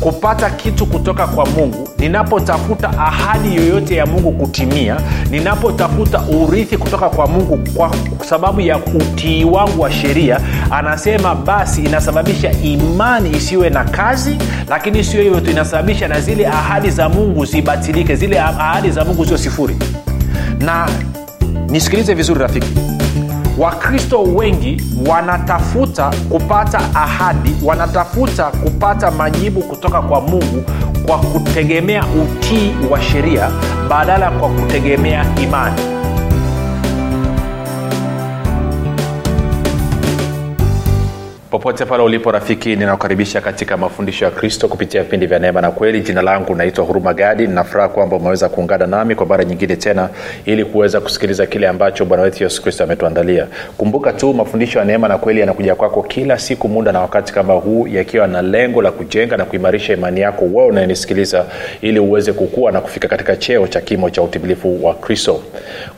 kupata kitu kutoka kwa mungu ninapotafuta ahadi yoyote ya mungu kutimia ninapotafuta urithi kutoka kwa mungu kwa sababu ya utii wangu wa sheria anasema basi inasababisha imani isiwe na kazi lakini sio hivyo tu inasababisha na zile ahadi za mungu zibatilike zile ahadi za mungu sio sifuri. Na nisikilize vizuri rafiki wakristo wengi wanatafuta kupata ahadi wanatafuta kupata majibu kutoka kwa mungu kwa kutegemea utii wa sheria badala kwa kutegemea imani popote pale ulipo rafiki ninakukaribisha katika mafundisho ya kristo kupitia vipindi vya neema na kweli. Jina langu naitwa huruma gadi. Ninafuraha kwamba umeweza kuungana nami kwa mara nyingine tena ili kuweza kusikiliza kile ambacho bwana wetu yesu kristo ametuandalia. Kumbuka tu mafundisho ya neema na kweli yanakuja kwako kila siku muda na wakati kama huu yakiwa na lengo la kujenga na kuimarisha imani yako wewe unayenisikiliza ili uweze kukua na kufika katika cheo cha kimo cha utimilifu wa kristo.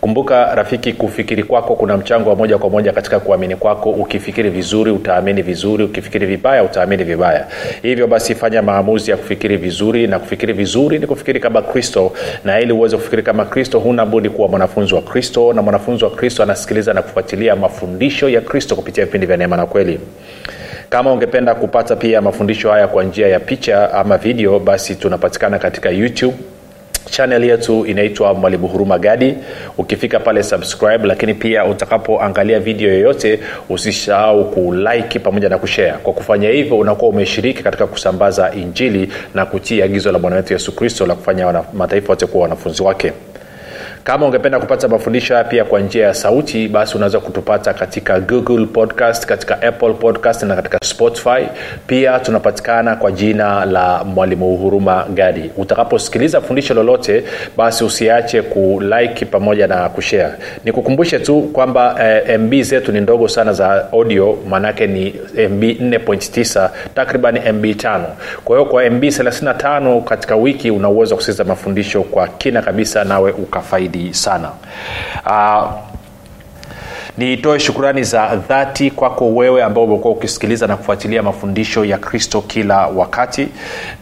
Kumbuka rafiki kufikiri kwako kuna mchango wa moja kwa moja katika kuamini kwako. Ukifikiri vizuri utaamini vizuri ukifikiri vibaya utaamini vibaya. Hivyo basi fanya maamuzi ya kufikiri vizuri na kufikiri vizuri ni kufikiri kama kristo na ili uweze kufikiri kama kristo huna budi kuwa mwanafunzi wa kristo na mwanafunzi wa kristo anasikiliza na kufuatilia mafundisho ya kristo kupitia vipindi vya neema na kweli. Kama ungependa kupata pia mafundisho haya kwa njia ya picha ama video basi tunapatikana katika youtube chanel yetu inaitwa mwalimu huruma gadi. Ukifika pale subscribe lakini pia utakapoangalia video yoyote usisahau kulike pamoja na kushare. Kwa kufanya hivyo unakuwa umeshiriki katika kusambaza injili na kutii agizo la bwana wetu yesu kristo la kufanya mataifa wote kuwa wanafunzi wake kama ungependa kupata mafundisho haya pia kwa njia ya sauti basi unaweza kutupata katika google podcast katika apple podcast na katika spotify. Pia tunapatikana kwa jina la mwalimu huruma gadi. Utakaposikiliza fundisho lolote basi usiache kulike pamoja na kushare. Nikukumbushe tu kwamba eh, mb zetu ni ndogo sana za audio maanake ni mb 4.9 takriban mb 5 kwa hiyo kwa mb 35 katika wiki una uwezo wa kusikiliza mafundisho kwa kina kabisa nawe ukafaidi sana. Uh, nitoe shukurani za dhati kwako wewe ambao umekuwa ukisikiliza na kufuatilia mafundisho ya kristo kila wakati.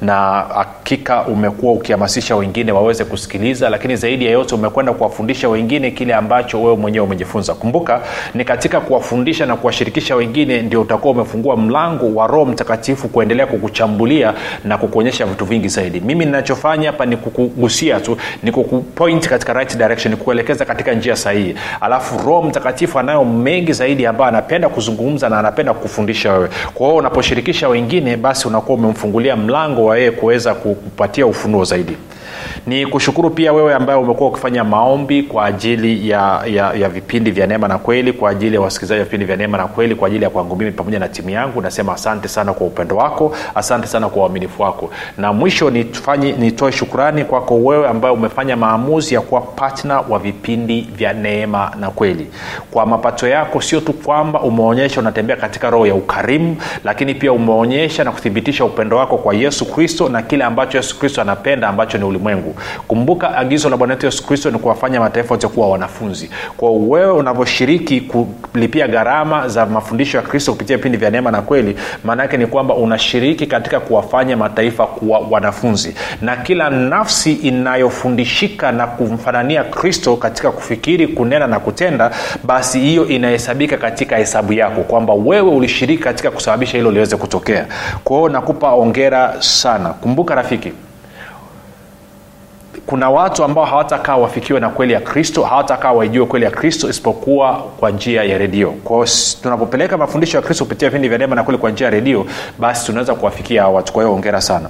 Na hakika umekuwa ukihamasisha wengine waweze kusikiliza lakini zaidi ya yote umekwenda kuwafundisha wengine kile ambacho wewe mwenyewe umejifunza. Kumbuka ni katika kuwafundisha na kuwashirikisha wengine ndio utakuwa umefungua mlango wa roho mtakatifu kuendelea kukuchambulia na kukuonyesha vitu vingi zaidi. Mimi ninachofanya hapa ni kukugusia tu ni kukupoint katika right direction ni kuelekeza katika njia sahihi. Alafu roho mtakatifu anayo mengi zaidi ambayo anapenda kuzungumza na anapenda kufundisha wewe. Kwa hiyo unaposhirikisha wengine basi unakuwa umemfungulia mlango wa yeye kuweza kupatia ufunuo zaidi ni kushukuru pia wewe ambaye umekuwa ukifanya maombi kwa ajili ya, ya, ya vipindi vya neema na kweli kwa ajili ya wasikilizaji wa vipindi vya neema na kweli kwa ajili ya kwangu mimi pamoja na timu yangu. Nasema asante sana kwa upendo wako asante sana kwa uaminifu wako. Na mwisho nitoe ni shukurani kwako wewe ambaye umefanya maamuzi ya kuwa patna wa vipindi vya neema na kweli. Kwa mapato yako sio tu kwamba umeonyesha unatembea katika roho ya ukarimu lakini pia umeonyesha na kuthibitisha upendo wako kwa yesu kristo na kile ambacho yesu kristo anapenda ambacho ni ulimwengu kumbuka agizo la bwana wetu yesu kristo ni kuwafanya mataifa yote kuwa wanafunzi. Kwa wewe unavyoshiriki kulipia gharama za mafundisho ya kristo kupitia vipindi vya neema na kweli maanaake ni kwamba unashiriki katika kuwafanya mataifa kuwa wanafunzi. Na kila nafsi inayofundishika na kumfanania kristo katika kufikiri kunena na kutenda basi hiyo inahesabika katika hesabu yako kwamba wewe ulishiriki katika kusababisha hilo liweze kutokea. Kwa hiyo nakupa ongera sana. Kumbuka rafiki kuna watu ambao hawatakaa wafikiwe na kweli ya kristo hawatakaa waijue kweli ya kristo isipokuwa kwa njia ya redio. Kwao tunapopeleka mafundisho ya kristo kupitia vipindi vya neema na kweli kwa njia ya redio basi tunaweza kuwafikia hawa watu. Kwa hiyo ongera sana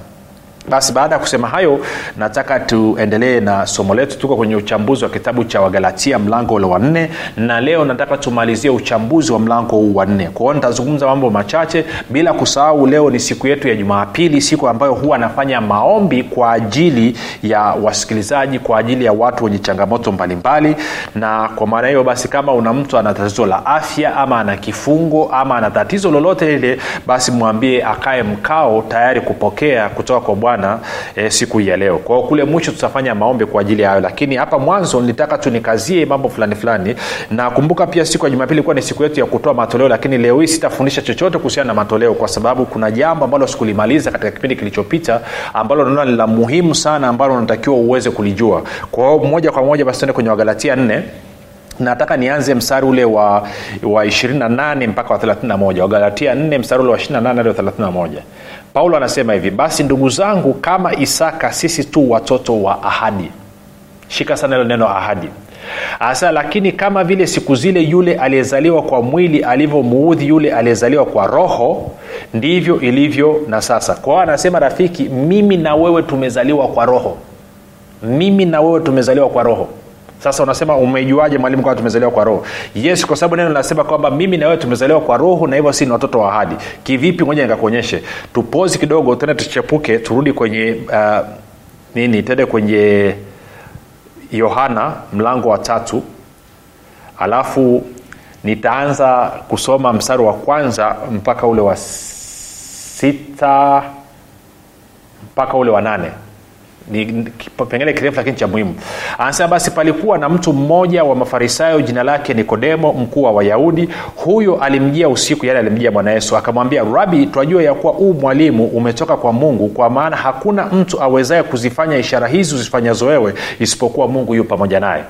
basi baada ya kusema hayo nataka tuendelee na somo letu. Tuko kwenye uchambuzi wa kitabu cha wagalatia mlango ule wa nne na leo nataka tumalizie uchambuzi wa mlango huu wa nne. Kwao nitazungumza mambo machache bila kusahau leo ni siku yetu ya jumapili siku ambayo huwa anafanya maombi kwa ajili ya wasikilizaji kwa ajili ya watu wenye changamoto mbalimbali. Mbali. na kwa maana hiyo basi kama una mtu ana tatizo la afya ama ana kifungo ama ana tatizo lolote lile basi mwambie akae mkao tayari kupokea kutoka kwa bwana bwana e, siku hii ya leo. Kwao kule mwisho tutafanya maombi kwa ajili ya hayo lakini hapa mwanzo nilitaka tunikazie mambo fulani fulani. Na kumbuka pia siku ya jumapili ilikuwa ni siku yetu ya kutoa matoleo lakini leo hii sitafundisha chochote kuhusiana na matoleo kwa sababu kuna jambo ambalo sikulimaliza katika kipindi kilichopita ambalo naona ni la muhimu sana ambalo unatakiwa uweze kulijua. Kwao moja kwa moja basi tuende kwenye wagalatia nne. Nataka nianze mstari ule wa, wa 28 mpaka wa 31 wagalatia 4 mstari ule wa 28 hadi wa 31 paulo anasema hivi basi ndugu zangu kama isaka sisi tu watoto wa ahadi. Shika sana hilo neno ahadi. Asa lakini kama vile siku zile yule aliyezaliwa kwa mwili alivyomuudhi yule aliyezaliwa kwa roho ndivyo ilivyo na sasa. Kwao anasema rafiki mimi na wewe tumezaliwa kwa roho. Mimi na wewe tumezaliwa kwa roho sasa unasema umejuaje mwalimu kwamba tumezaliwa kwa roho? Yes kwa sababu neno linasema kwamba mimi na wewe tumezaliwa kwa roho na hivyo si ni watoto wa ahadi. Kivipi? Ngoja nikakuonyeshe. Tupozi kidogo tende tuchepuke turudi kwenye uh, nini tende kwenye yohana mlango wa tatu. Alafu nitaanza kusoma mstari wa kwanza mpaka ule wa sita mpaka ule wa nane ni kipengele kirefu lakini cha muhimu. Anasema basi palikuwa na mtu mmoja wa mafarisayo jina lake nikodemo mkuu wa wayahudi. Huyo alimjia usiku yale alimjia bwana yesu akamwambia rabi twajua ya kuwa huu mwalimu umetoka kwa mungu kwa maana hakuna mtu awezaye kuzifanya ishara hizi uzifanyazo wewe isipokuwa mungu yu pamoja naye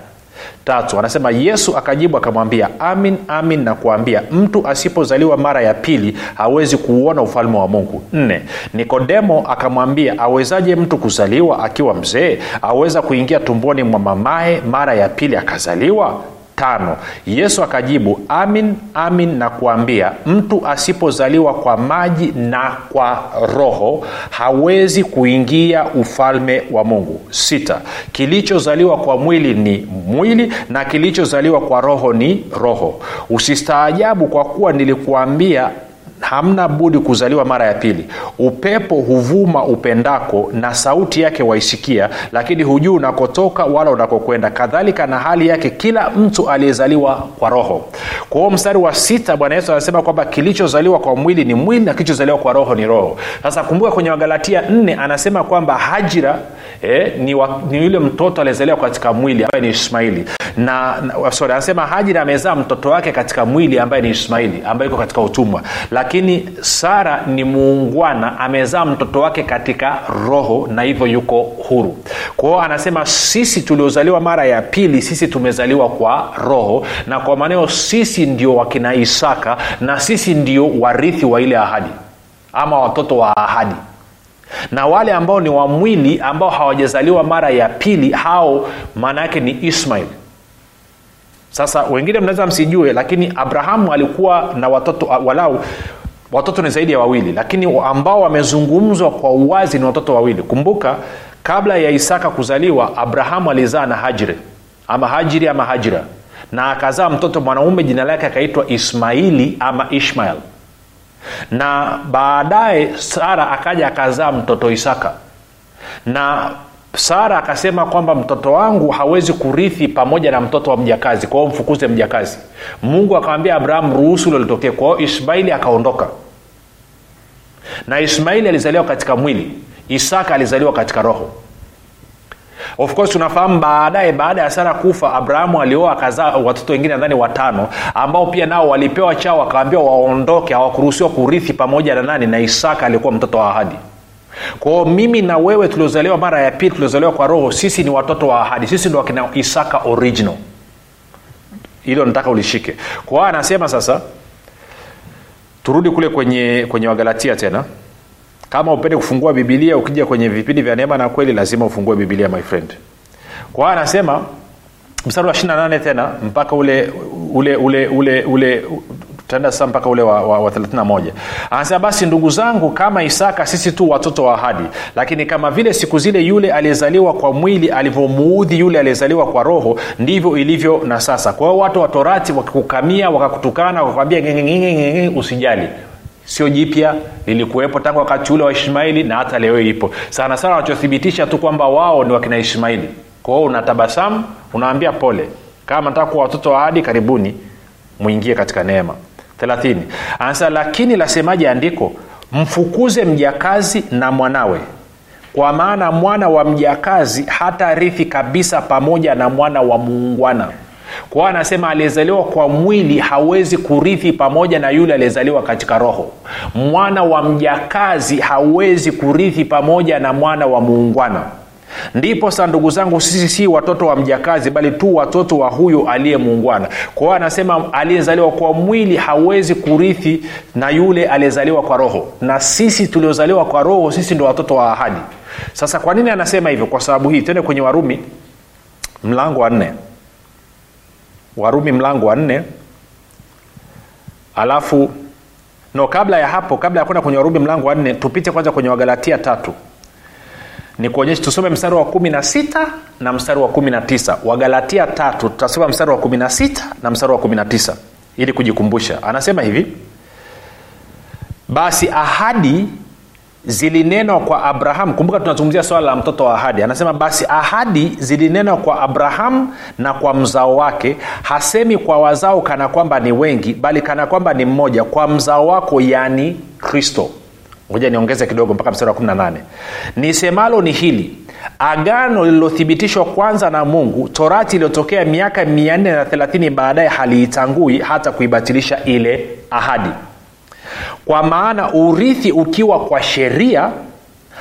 tatu anasema yesu akajibu akamwambia amin amin na kuambia mtu asipozaliwa mara ya pili hawezi kuuona ufalme wa mungu. Nne nikodemo akamwambia awezaje mtu kuzaliwa akiwa mzee? Aweza kuingia tumboni mwa mamaye mara ya pili akazaliwa tano. Yesu akajibu amin amin na kuambia mtu asipozaliwa kwa maji na kwa roho hawezi kuingia ufalme wa mungu. Sita. Kilichozaliwa kwa mwili ni mwili na kilichozaliwa kwa roho ni roho. Usistaajabu kwa kuwa nilikuambia hamna budi kuzaliwa mara ya pili. Upepo huvuma upendako na sauti yake waisikia lakini hujuu unakotoka wala unakokwenda. Kadhalika na hali yake kila mtu aliyezaliwa kwa roho. Kwa hiyo mstari wa sita bwana yesu anasema kwamba kilichozaliwa kwa mwili ni mwili na kilichozaliwa kwa roho ni roho. Sasa kumbuka kwenye wagalatia nne anasema kwamba hajira eh, ni, wa, ni yule mtoto aliyezaliwa katika mwili ambaye ni ismaili. Na, na sorry, anasema hajira amezaa mtoto wake katika mwili ambaye ni ismaili ambaye iko katika utumwa. Lakini sara ni muungwana amezaa mtoto wake katika roho na hivyo yuko huru. Kwao anasema sisi tuliozaliwa mara ya pili sisi tumezaliwa kwa roho. Na kwa maneo sisi ndio wakina isaka na sisi ndio warithi wa ile ahadi ama watoto wa ahadi. Na wale ambao ni wa mwili ambao hawajazaliwa mara ya pili hao maana yake ni ismail. Sasa wengine mnaweza msijue lakini abrahamu alikuwa na watoto walau watoto ni zaidi ya wawili lakini ambao wamezungumzwa kwa uwazi ni watoto wawili. Kumbuka kabla ya isaka kuzaliwa abrahamu alizaa na hajiri. Ama hajiri ama hajira. Na akazaa mtoto mwanaume jina lake akaitwa ismaili ama ishmael. Na baadaye sara akaja akazaa mtoto isaka. Na sara akasema kwamba mtoto wangu hawezi kurithi pamoja na mtoto wa mjakazi kwao mfukuze mjakazi. Mungu akamwambia abrahamu ruhusu hilo litokee kwao ismaili akaondoka na ismaili alizaliwa katika mwili. Isaka alizaliwa katika roho. Of course tunafahamu baadaye baada ya sara kufa abrahamu alioa akazaa watoto wengine nadhani watano ambao pia nao walipewa chao wakaambiwa waondoke hawakuruhusiwa kurithi pamoja na nani na isaka aliyekuwa mtoto wa ahadi. Kwao mimi na wewe tuliozaliwa mara ya pili tuliozaliwa kwa roho sisi ni watoto wa ahadi. Sisi ndo wakina isaka original. Hilo nataka ulishike. Kwao anasema sasa turudi kule kwenye kwenye wagalatia tena. Kama upende kufungua bibilia ukija kwenye vipindi vya neema na kweli lazima ufungue bibilia my friend. Kwa hiyo anasema mstari wa 28 tena mpaka ule ule ule ule ule tutaenda sasa mpaka ule wa, wa, wa 31 anasema basi ndugu zangu kama isaka sisi tu watoto wa ahadi. Lakini kama vile siku zile yule aliyezaliwa kwa mwili alivyomuudhi yule aliyezaliwa kwa roho ndivyo ilivyo na sasa. Kwa hiyo watu wa torati wakikukamia wakakutukana wakakwambia usijali. Sio jipya lilikuwepo tangu wakati ule wa ishmaili na hata leo ipo sana sana wanachothibitisha tu kwamba wao ni wakina ishmaili kwao unatabasamu unaambia pole. Kama nataka kuwa watoto wa ahadi karibuni mwingie katika neema 30 anasema lakini lasemaje andiko? Mfukuze mjakazi na mwanawe. Kwa maana mwana wa mjakazi hata rithi kabisa pamoja na mwana wa muungwana. Kwa hiyo anasema aliyezaliwa kwa mwili hawezi kurithi pamoja na yule aliyezaliwa katika roho. Mwana wa mjakazi hawezi kurithi pamoja na mwana wa muungwana ndipo sa ndugu zangu sisi si watoto wa mjakazi bali tu watoto wa huyo aliye muungwana. Kwa hiyo anasema aliyezaliwa kwa mwili hawezi kurithi na yule aliyezaliwa kwa roho. Na sisi tuliozaliwa kwa roho sisi ndo watoto wa ahadi. Sasa kwa nini anasema hivyo? Kwa sababu hii tende kwenye warumi mlango wa nne. Warumi mlango wa nne. Alafu no kabla ya hapo kabla ya kwenda kwenye warumi mlango wa nne tupite kwanza kwenye wagalatia tatu ni kuonyesha tusome mstari wa kumi na sita na mstari wa kumi na tisa wagalatia tatu tutasoma mstari wa kumi na sita na mstari wa kumi na tisa ili kujikumbusha. Anasema hivi basi ahadi zilinenwa kwa abrahamu. Kumbuka tunazungumzia swala la mtoto wa ahadi. Anasema basi ahadi zilinenwa kwa abrahamu na kwa mzao wake. Hasemi kwa wazao kana kwamba ni wengi bali kana kwamba ni mmoja. Kwa mzao wako yani kristo ngoja niongeze kidogo mpaka mstari wa 18 nisemalo ni hili agano lililothibitishwa kwanza na mungu torati iliyotokea miaka 430 baadaye haliitangui hata kuibatilisha ile ahadi. Kwa maana urithi ukiwa kwa sheria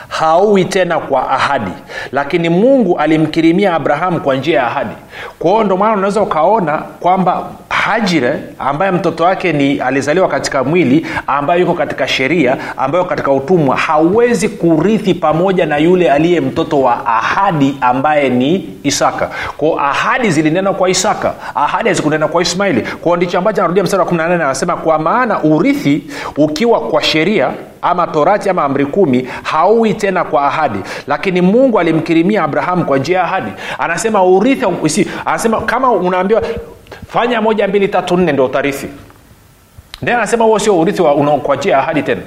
hauwi tena kwa ahadi. Lakini mungu alimkirimia abrahamu kwa njia ya ahadi. Kwa hiyo ndo maana unaweza ukaona kwamba hajire ambaye mtoto wake ni alizaliwa katika mwili ambaye yuko katika sheria ambayo katika utumwa hawezi kurithi pamoja na yule aliye mtoto wa ahadi ambaye ni isaka. Ko ahadi zilinena kwa isaka ahadi hazikunena kwa ismaili. Kwao ndicho ambacho anarudia mstari wa 18 anasema kwa maana urithi ukiwa kwa sheria ama torati ama amri kumi hauwi tena kwa ahadi. Lakini mungu alimkirimia abrahamu kwa njia ya ahadi. Anasema urithi anasema kama unaambiwa fanya moja mbili tatu nne ndo utarithi. Ndiye anasema huo sio urithi ya ahadi tena.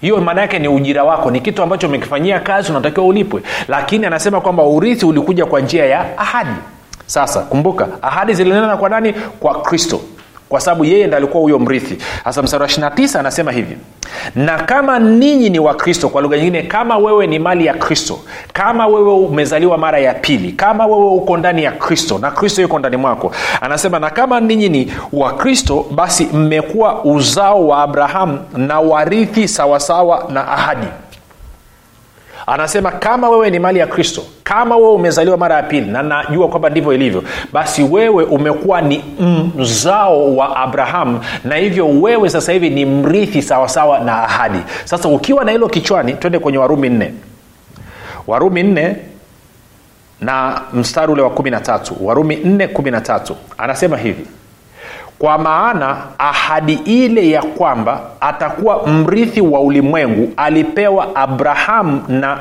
Hiyo maana yake ni ujira wako ni kitu ambacho umekifanyia kazi unatakiwa ulipwe. Lakini anasema kwamba urithi ulikuja kwa njia ya ahadi. Sasa kumbuka ahadi zilinena kwa nani? Kwa kristo kwa sababu yeye ndo alikuwa huyo mrithi. Sasa mstari wa 29 anasema hivi na kama ninyi ni wakristo kwa lugha nyingine kama wewe ni mali ya kristo kama wewe umezaliwa mara ya pili kama wewe uko ndani ya kristo na kristo yuko ndani mwako. Anasema na kama ninyi ni wakristo basi mmekuwa uzao wa abrahamu na warithi sawasawa na ahadi anasema kama wewe ni mali ya kristo kama wewe umezaliwa mara ya pili na najua kwamba ndivyo ilivyo basi wewe umekuwa ni mzao wa abrahamu na hivyo wewe sasa hivi ni mrithi sawasawa na ahadi. Sasa ukiwa na hilo kichwani twende kwenye warumi nne. Warumi nne na mstari ule wa kumi na tatu. Warumi nne kumi na tatu. Anasema hivi kwa maana ahadi ile ya kwamba atakuwa mrithi wa ulimwengu alipewa abrahamu na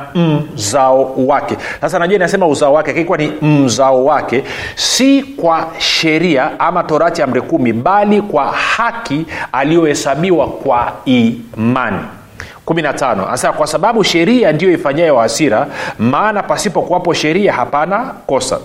mzao wake. Sasa najua inasema uzao wake akikuwa ni mzao wake si kwa sheria ama torati amri kumi bali kwa haki aliyohesabiwa kwa imani. 15 anasema kwa sababu sheria ndiyo ifanyayo hasira maana pasipo kuwapo sheria hapana kosa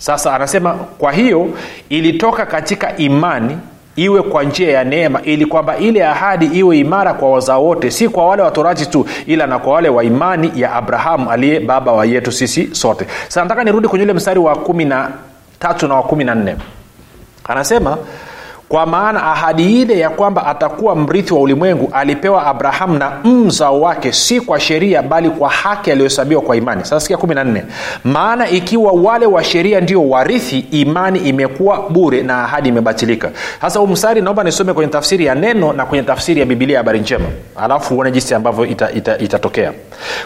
sasa anasema kwa hiyo ilitoka katika imani iwe kwa njia ya neema ili kwamba ile ahadi iwe imara kwa wazao wote si kwa wale watorati tu ila na kwa wale wa imani ya abrahamu aliye baba wa yetu sisi sote. Sasa nataka nirudi kwenye ule mstari wa kumi na tatu na wa kumi na nne. Anasema kwa maana ahadi ile ya kwamba atakuwa mrithi wa ulimwengu alipewa abrahamu na mzao wake si kwa sheria bali kwa haki aliyohesabiwa kwa imani. Sasa sikia 14 maana ikiwa wale wa sheria ndio warithi imani imekuwa bure na ahadi imebatilika. Sasa huu mstari naomba nisome kwenye tafsiri ya neno na kwenye tafsiri ya bibilia ya habari njema. Alafu uone jinsi ambavyo itatokea ita, ita, ita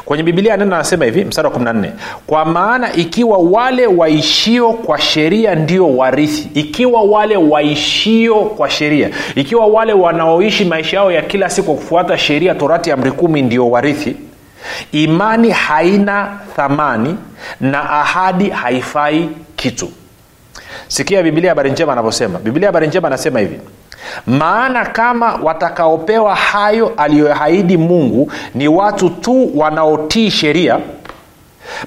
kwenye bibilia neno anasema hivi mstari wa 14 kwa maana ikiwa wale waishio kwa sheria ndio warithi ikiwa wale waishio kwa sheria ikiwa wale wanaoishi maisha yao ya kila siku kwa kufuata sheria torati amri kumi ndio warithi imani haina thamani na ahadi haifai kitu. Sikia bibilia habari njema anavyosema. Bibilia habari njema anasema hivi maana kama watakaopewa hayo aliyoahidi mungu ni watu tu wanaotii sheria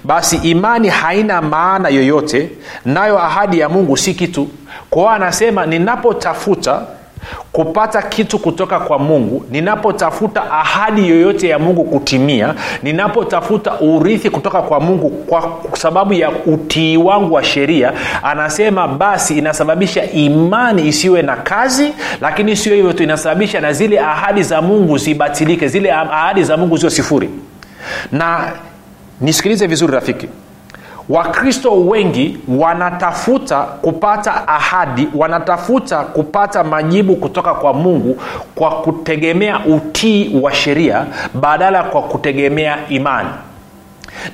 basi imani haina maana yoyote nayo ahadi ya mungu si kitu. Kwao anasema ninapotafuta kupata kitu kutoka kwa mungu ninapotafuta ahadi yoyote ya mungu kutimia ninapotafuta urithi kutoka kwa mungu kwa sababu ya utii wangu wa sheria anasema basi inasababisha imani isiwe na kazi lakini sio hivyo tu inasababisha na zile ahadi za mungu zibatilike zile ahadi za mungu zio sifuri. Na nisikilize vizuri rafiki wakristo wengi wanatafuta kupata ahadi wanatafuta kupata majibu kutoka kwa mungu kwa kutegemea utii wa sheria badala kwa kutegemea imani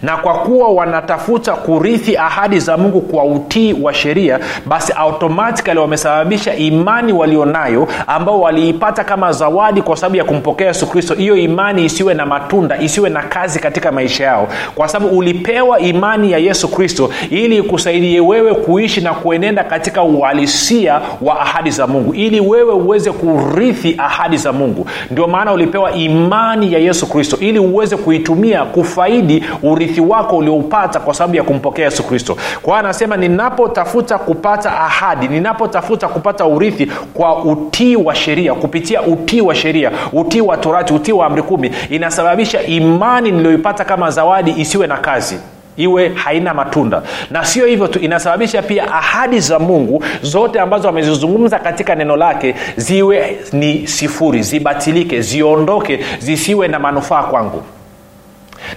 na kwa kuwa wanatafuta kurithi ahadi za mungu kwa utii wa sheria basi automatikali wamesababisha imani walionayo ambao waliipata kama zawadi kwa sababu ya kumpokea yesu kristo. Hiyo imani isiwe na matunda isiwe na kazi katika maisha yao. Kwa sababu ulipewa imani ya yesu kristo ili ikusaidie wewe kuishi na kuenenda katika uhalisia wa ahadi za mungu ili wewe uweze kurithi ahadi za mungu. Ndio maana ulipewa imani ya yesu kristo ili uweze kuitumia kufaidi urithi wako ulioupata kwa sababu ya kumpokea yesu kristo. Kwa anasema ninapotafuta kupata ahadi ninapotafuta kupata urithi kwa utii wa sheria kupitia utii wa sheria utii wa torati utii wa amri kumi inasababisha imani niliyoipata kama zawadi isiwe na kazi iwe haina matunda. Na sio hivyo tu inasababisha pia ahadi za mungu zote ambazo amezizungumza katika neno lake ziwe ni sifuri zibatilike ziondoke zisiwe na manufaa kwangu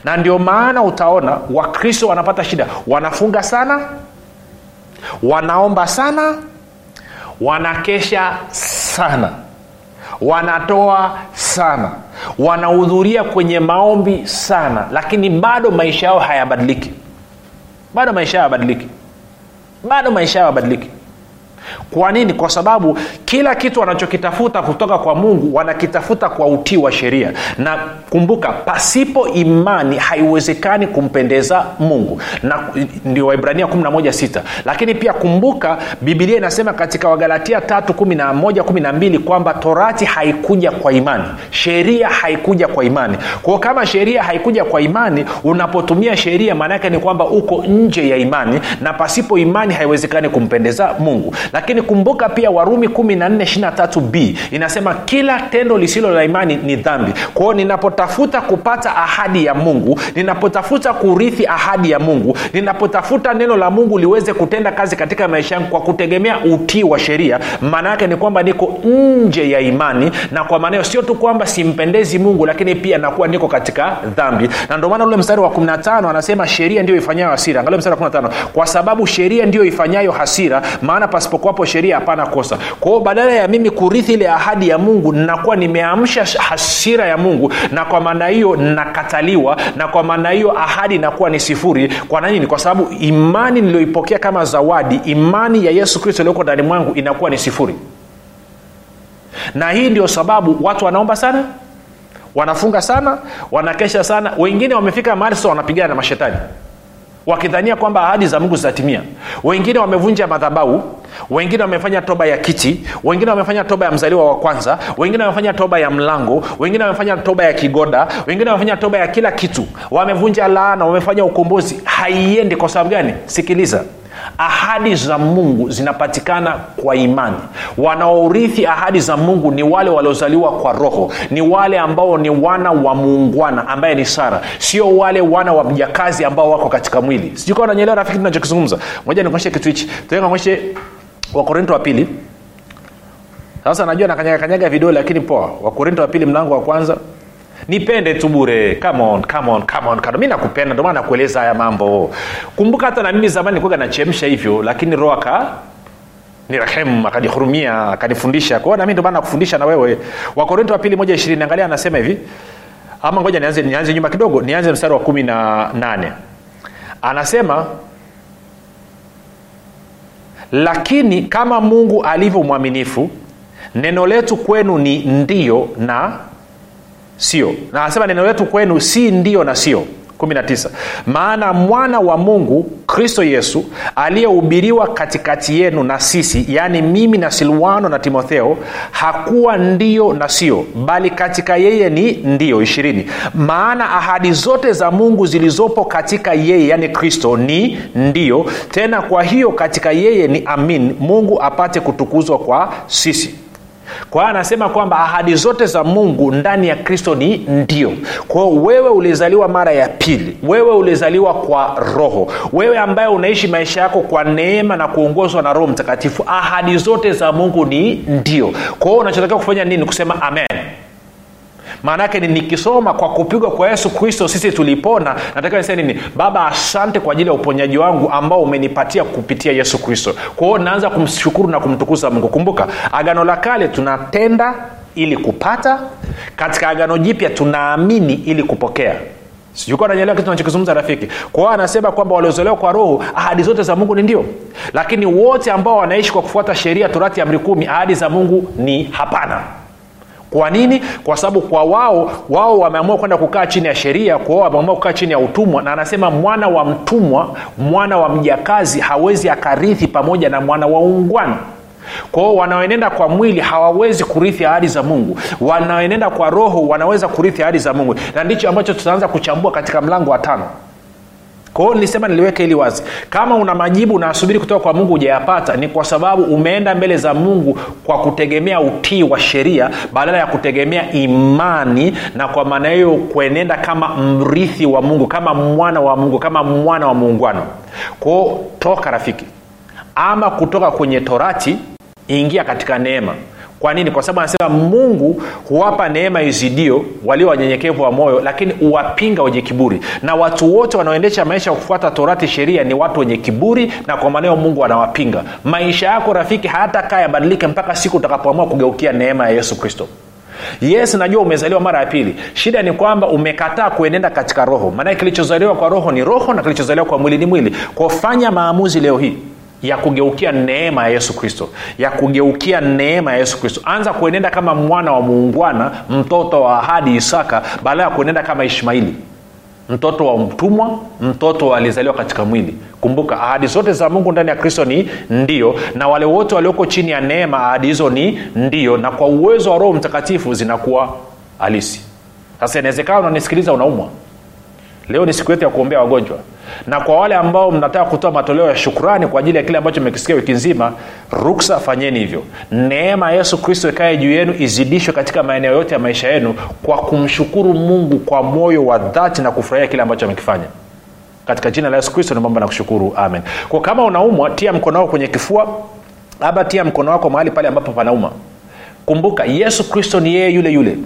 na ndio maana utaona wakristo wanapata shida. Wanafunga sana wanaomba sana wanakesha sana wanatoa sana wanahudhuria kwenye maombi sana lakini bado maisha yao hayabadiliki. Bado maisha yao hayabadiliki. Bado maisha yao hayabadiliki kwa nini? Kwa sababu kila kitu wanachokitafuta kutoka kwa mungu wanakitafuta kwa utii wa sheria. Na kumbuka pasipo imani haiwezekani kumpendeza mungu. Na ndio waibrania 116 lakini pia kumbuka bibilia inasema katika wagalatia 3 kwamba torati haikuja kwa imani. Sheria haikuja kwa imani. Kwao kama sheria haikuja kwa imani unapotumia sheria maanaake ni kwamba uko nje ya imani na pasipo imani haiwezekani kumpendeza mungu lakini kumbuka pia warumi 1423b inasema kila tendo lisilo la imani ni dhambi. Kwao ninapotafuta kupata ahadi ya mungu ninapotafuta kurithi ahadi ya mungu ninapotafuta neno la mungu liweze kutenda kazi katika maisha yangu kwa kutegemea utii wa sheria maana yake ni kwamba niko nje ya imani na kwa maanao sio tu kwamba simpendezi mungu lakini pia nakuwa niko katika dhambi. Na ndio maana ule mstari wa 15 anasema sheria ndio ifanyayo hasira. Angalia mstari wa 15 kwa sababu sheria ndio ifanyayo hasira maana pasipokuwapo sheria hapana kosa. Kwa hiyo badala ya mimi kurithi ile ahadi ya mungu nakuwa nimeamsha hasira ya mungu na kwa maana hiyo nakataliwa na kwa maana hiyo ahadi inakuwa ni sifuri. Kwa nini? Kwa sababu imani niliyoipokea kama zawadi imani ya yesu kristo iliyoko ndani mwangu inakuwa ni sifuri. Na hii ndio sababu watu wanaomba sana wanafunga sana wanakesha sana wengine wamefika mahali sasa wanapigana na mashetani wakidhania kwamba ahadi za mungu zitatimia. Wengine wamevunja madhabau wengine wamefanya toba ya kiti wengine wamefanya toba ya mzaliwa wa kwanza wengine wamefanya toba ya mlango wengine wamefanya toba ya kigoda wengine wamefanya toba ya kila kitu. Wamevunja laana wamefanya ukombozi. Haiendi. Kwa sababu gani? Sikiliza ahadi za mungu zinapatikana kwa imani. Wanaorithi ahadi za mungu ni wale waliozaliwa kwa roho. Ni wale ambao ni wana wa muungwana ambaye ni sara. Sio wale wana wa mjakazi ambao wako katika mwili. Sijukawa nanyelewa rafiki tunachokizungumza moja nikuonyeshe kitu hichi. Tuonyeshe wakorinto wa pili. Sasa najua nakanyaga kanyaga lakini poa. Wakorinto wa pili mlango wa kwanza nipende tu bure. Come on, come on, come on, come on. mi nakupenda ndio nakueleza haya mambo. Kumbuka hata na mimi zamani nilikuwa nachemsha hivyo lakini roho aka ni rehemu akanihurumia akanifundisha. Kwao nami ndio nakufundisha na wewe. Wakorinto wa pili moja ishirini angalia anasema hivi. Ama ngoja nianze, nianze nyuma kidogo nianze mstari wa kumi na nane. Anasema lakini kama mungu alivyo mwaminifu neno letu kwenu ni ndio na sio. Na anasema neno letu kwenu si ndio na sio. 19 maana mwana wa mungu kristo yesu aliyehubiriwa katikati yenu na sisi yaani mimi na silwano na timotheo hakuwa ndio na sio bali katika yeye ni ndio. Ishirini. Maana ahadi zote za mungu zilizopo katika yeye yaani kristo ni ndio. Tena kwa hiyo katika yeye ni amin. Mungu apate kutukuzwa kwa sisi kwa hiyo anasema kwamba ahadi zote za mungu ndani ya kristo ni ndio. Kwa hiyo wewe ulizaliwa mara ya pili wewe ulizaliwa kwa roho wewe ambaye unaishi maisha yako kwa neema na kuongozwa na roho mtakatifu ahadi zote za mungu ni ndio. Kwa hiyo unachotakiwa kufanya nini? Kusema amen maanaake ni nikisoma kwa kupigwa kwa yesu kristo sisi tulipona. Nataka nisee nini? Baba asante kwa ajili ya uponyaji wangu ambao umenipatia kupitia yesu kristo. Kwa hiyo naanza kumshukuru na kumtukuza mungu. Kumbuka agano la kale tunatenda ili kupata. Katika agano jipya tunaamini ili kupokea. Sijukuwa nanyelewa kitu nachokizungumza rafiki. Kwa anasema kwamba waliozolewa kwa roho ahadi zote za mungu ni ndio. Lakini wote ambao wanaishi kwa kufuata sheria torati amri kumi ahadi za mungu ni hapana kwa nini? Kwa sababu kwa wao wao wameamua kwenda kukaa chini ya sheria kwa wao wameamua kukaa chini ya utumwa. Na anasema mwana wa mtumwa mwana wa mjakazi hawezi akarithi pamoja na mwana wa ungwana. Kwao wanaoenenda kwa mwili hawawezi kurithi ahadi za mungu. Wanaoenenda kwa roho wanaweza kurithi ahadi za mungu. Na ndicho ambacho tutaanza kuchambua katika mlango wa tano kwa nilisema niliweke ili wazi. Kama una majibu naasubiri kutoka kwa mungu hujayapata ni kwa sababu umeenda mbele za mungu kwa kutegemea utii wa sheria badala ya kutegemea imani na kwa maana hiyo kuenenda kama mrithi wa mungu kama mwana wa mungu kama mwana wa muungwano kwao toka rafiki. Ama kutoka kwenye torati ingia katika neema kwa nini? Kwa sababu anasema mungu huwapa neema izidio walio wanyenyekevu wa moyo lakini huwapinga wenye kiburi. Na watu wote wanaoendesha maisha ya kufuata torati sheria ni watu wenye kiburi na kwa maneo mungu anawapinga. Maisha yako rafiki hayatakaa yabadilike mpaka siku utakapoamua kugeukia neema ya yesu kristo. Yes najua umezaliwa mara ya pili. Shida ni kwamba umekataa kuenenda katika roho. Maanake kilichozaliwa kwa roho ni roho na kilichozaliwa kwa mwili ni mwili. Kwafanya maamuzi leo hii ya kugeukia neema ya yesu kristo ya kugeukia neema ya yesu kristo. Anza kuenenda kama mwana wa muungwana mtoto wa ahadi isaka baada ya kuenenda kama ishmaili mtoto wa mtumwa mtoto aliyezaliwa katika mwili. Kumbuka ahadi zote za mungu ndani ya kristo ni ndio na wale wote walioko chini ya neema ahadi hizo ni ndio na kwa uwezo wa roho mtakatifu zinakuwa halisi. Sasa inawezekana unanisikiliza unaumwa leo ni siku yetu ya kuombea wagonjwa. Na kwa wale ambao mnataka kutoa matoleo ya shukrani kwa ajili ya kile ambacho mmekisikia wiki nzima ruksa fanyeni hivyo. Neema yesu kristo ikae juu yenu izidishwe katika maeneo yote ya maisha yenu kwa kumshukuru mungu kwa moyo wa dhati na kufurahia kile ambacho amekifanya. Katika jina la yesu kristo naomba na kushukuru. Amen. Kwa kama unaumwa tia mkono wako kwenye kifua. Ama tia mkono wako mahali pale ambapo panauma. Kumbuka yesu kristo ni yeye yule yule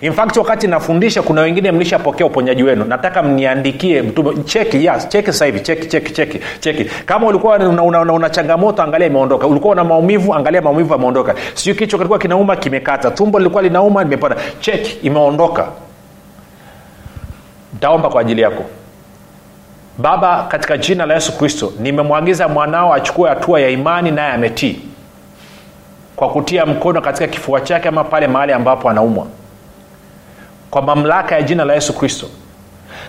in fact wakati nafundisha kuna wengine mlishapokea uponyaji wenu. Nataka mniandikie cheki yes, cheki sasa cheki cheki cheki cheki. Kama ulikuwa una, una, una, una changamoto angalia imeondoka. Ulikuwa una maumivu angalia maumivu ameondoka sijui kichwa kilikuwa kinauma kimekata. Tumbo lilikuwa linauma limepata cheki imeondoka. Ntaomba kwa ajili yako. Baba katika jina la yesu kristo nimemwagiza mwanao achukue hatua ya imani naye ametii. Kwa kutia mkono katika kifua chake ama pale mahali ambapo anaumwa kwa mamlaka ya jina la yesu kristo.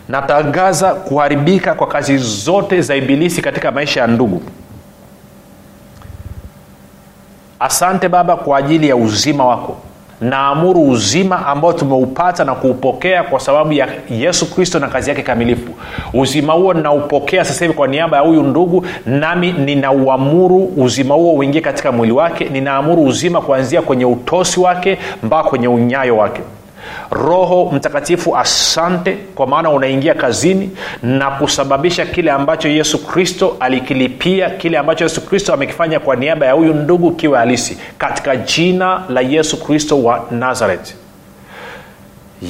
Natangaza kuharibika kwa kazi zote za ibilisi katika maisha ya ndugu. Asante baba kwa ajili ya uzima wako. Naamuru uzima ambao tumeupata na kuupokea kwa sababu ya yesu kristo na kazi yake kamilifu. Uzima huo ninaupokea sasa hivi kwa niaba ya huyu ndugu nami ninauamuru uzima huo uingie katika mwili wake. Ninaamuru uzima kuanzia kwenye utosi wake mpaka kwenye unyayo wake roho mtakatifu asante kwa maana unaingia kazini na kusababisha kile ambacho yesu kristo alikilipia kile ambacho yesu kristo amekifanya kwa niaba ya huyu ndugu kiwe halisi katika jina la yesu kristo wa nazareth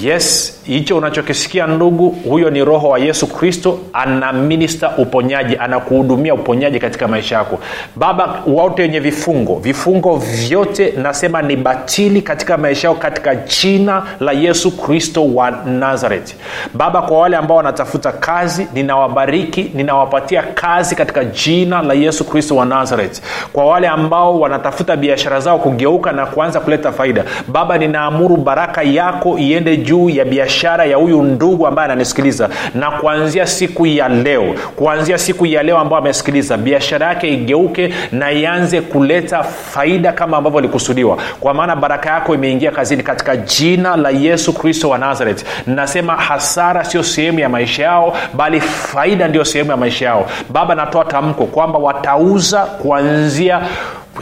yes hicho unachokisikia ndugu huyo ni roho wa yesu kristo ana minista uponyaji anakuhudumia uponyaji katika maisha yako. Baba wote wenye vifungo vifungo vyote nasema ni batili katika maisha yao katika jina la yesu kristo wa nazareti baba kwa wale ambao wanatafuta kazi ninawabariki ninawapatia kazi katika jina la yesu kristo wa nazareti kwa wale ambao wanatafuta biashara zao kugeuka na kuanza kuleta faida baba ninaamuru baraka yako iende juu ya biashara ya huyu ndugu ambaye ananisikiliza. Na kuanzia siku ya leo kuanzia siku ya leo ambayo amesikiliza biashara yake igeuke na ianze kuleta faida kama ambavyo ilikusudiwa kwa maana baraka yako imeingia kazini katika jina la yesu kristo wa nazareth. Nasema hasara sio sehemu ya maisha yao bali faida ndio sehemu ya maisha yao. Baba natoa tamko kwamba watauza kuanzia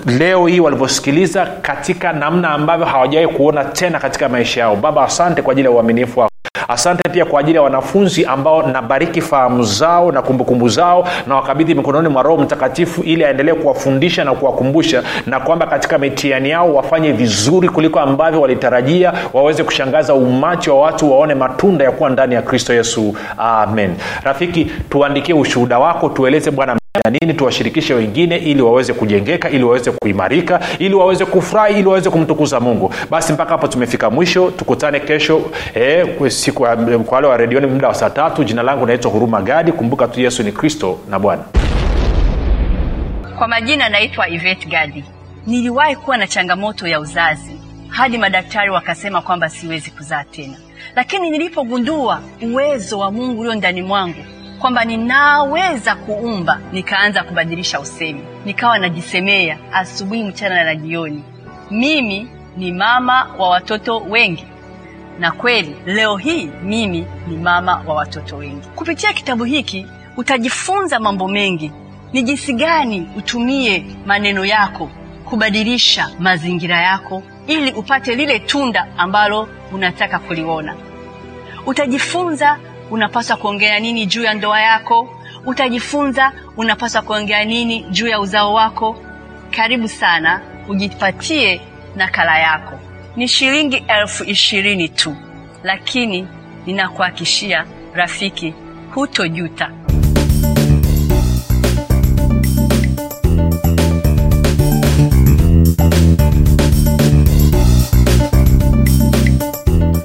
leo hii walivyosikiliza katika namna ambavyo hawajawahi kuona tena katika maisha yao. Baba asante kwa ajili ya uaminifu wako. Asante pia kwa ajili ya wanafunzi ambao nabariki fahamu zao na kumbukumbu zao na wakabidhi mikononi mwa roho mtakatifu ili aendelee kuwafundisha na kuwakumbusha na kwamba katika mitihani yao wafanye vizuri kuliko ambavyo walitarajia waweze kushangaza umati wa watu waone matunda ya kuwa ndani ya kristo yesu. Amen. Rafiki tuandikie ushuhuda wako tueleze bwana na nini tuwashirikishe wengine ili waweze kujengeka ili waweze kuimarika ili waweze kufurahi ili waweze kumtukuza mungu. Basi mpaka hapo tumefika mwisho. Tukutane kesho eh, siku kwa wale wa redioni muda wa saa tatu. Jina langu naitwa huruma gadi. Kumbuka tu yesu ni kristo na bwana. Kwa majina naitwa ivet gadi. Niliwahi kuwa na changamoto ya uzazi hadi madaktari wakasema kwamba siwezi kuzaa tena. Lakini nilipogundua uwezo wa mungu ulio ndani mwangu kwamba ninaweza kuumba nikaanza kubadilisha usemi. Nikawa najisemea asubuhi mchana na jioni. Mimi ni mama wa watoto wengi. Na kweli leo hii mimi ni mama wa watoto wengi. Kupitia kitabu hiki utajifunza mambo mengi. Ni jinsi gani utumie maneno yako kubadilisha mazingira yako ili upate lile tunda ambalo unataka kuliona. Utajifunza unapaswa kuongea nini juu ya ndoa yako? Utajifunza unapaswa kuongea nini juu ya uzao wako? Karibu sana ujipatie nakala yako. Ni shilingi elfu ishirini tu lakini ninakuhakishia rafiki hutojuta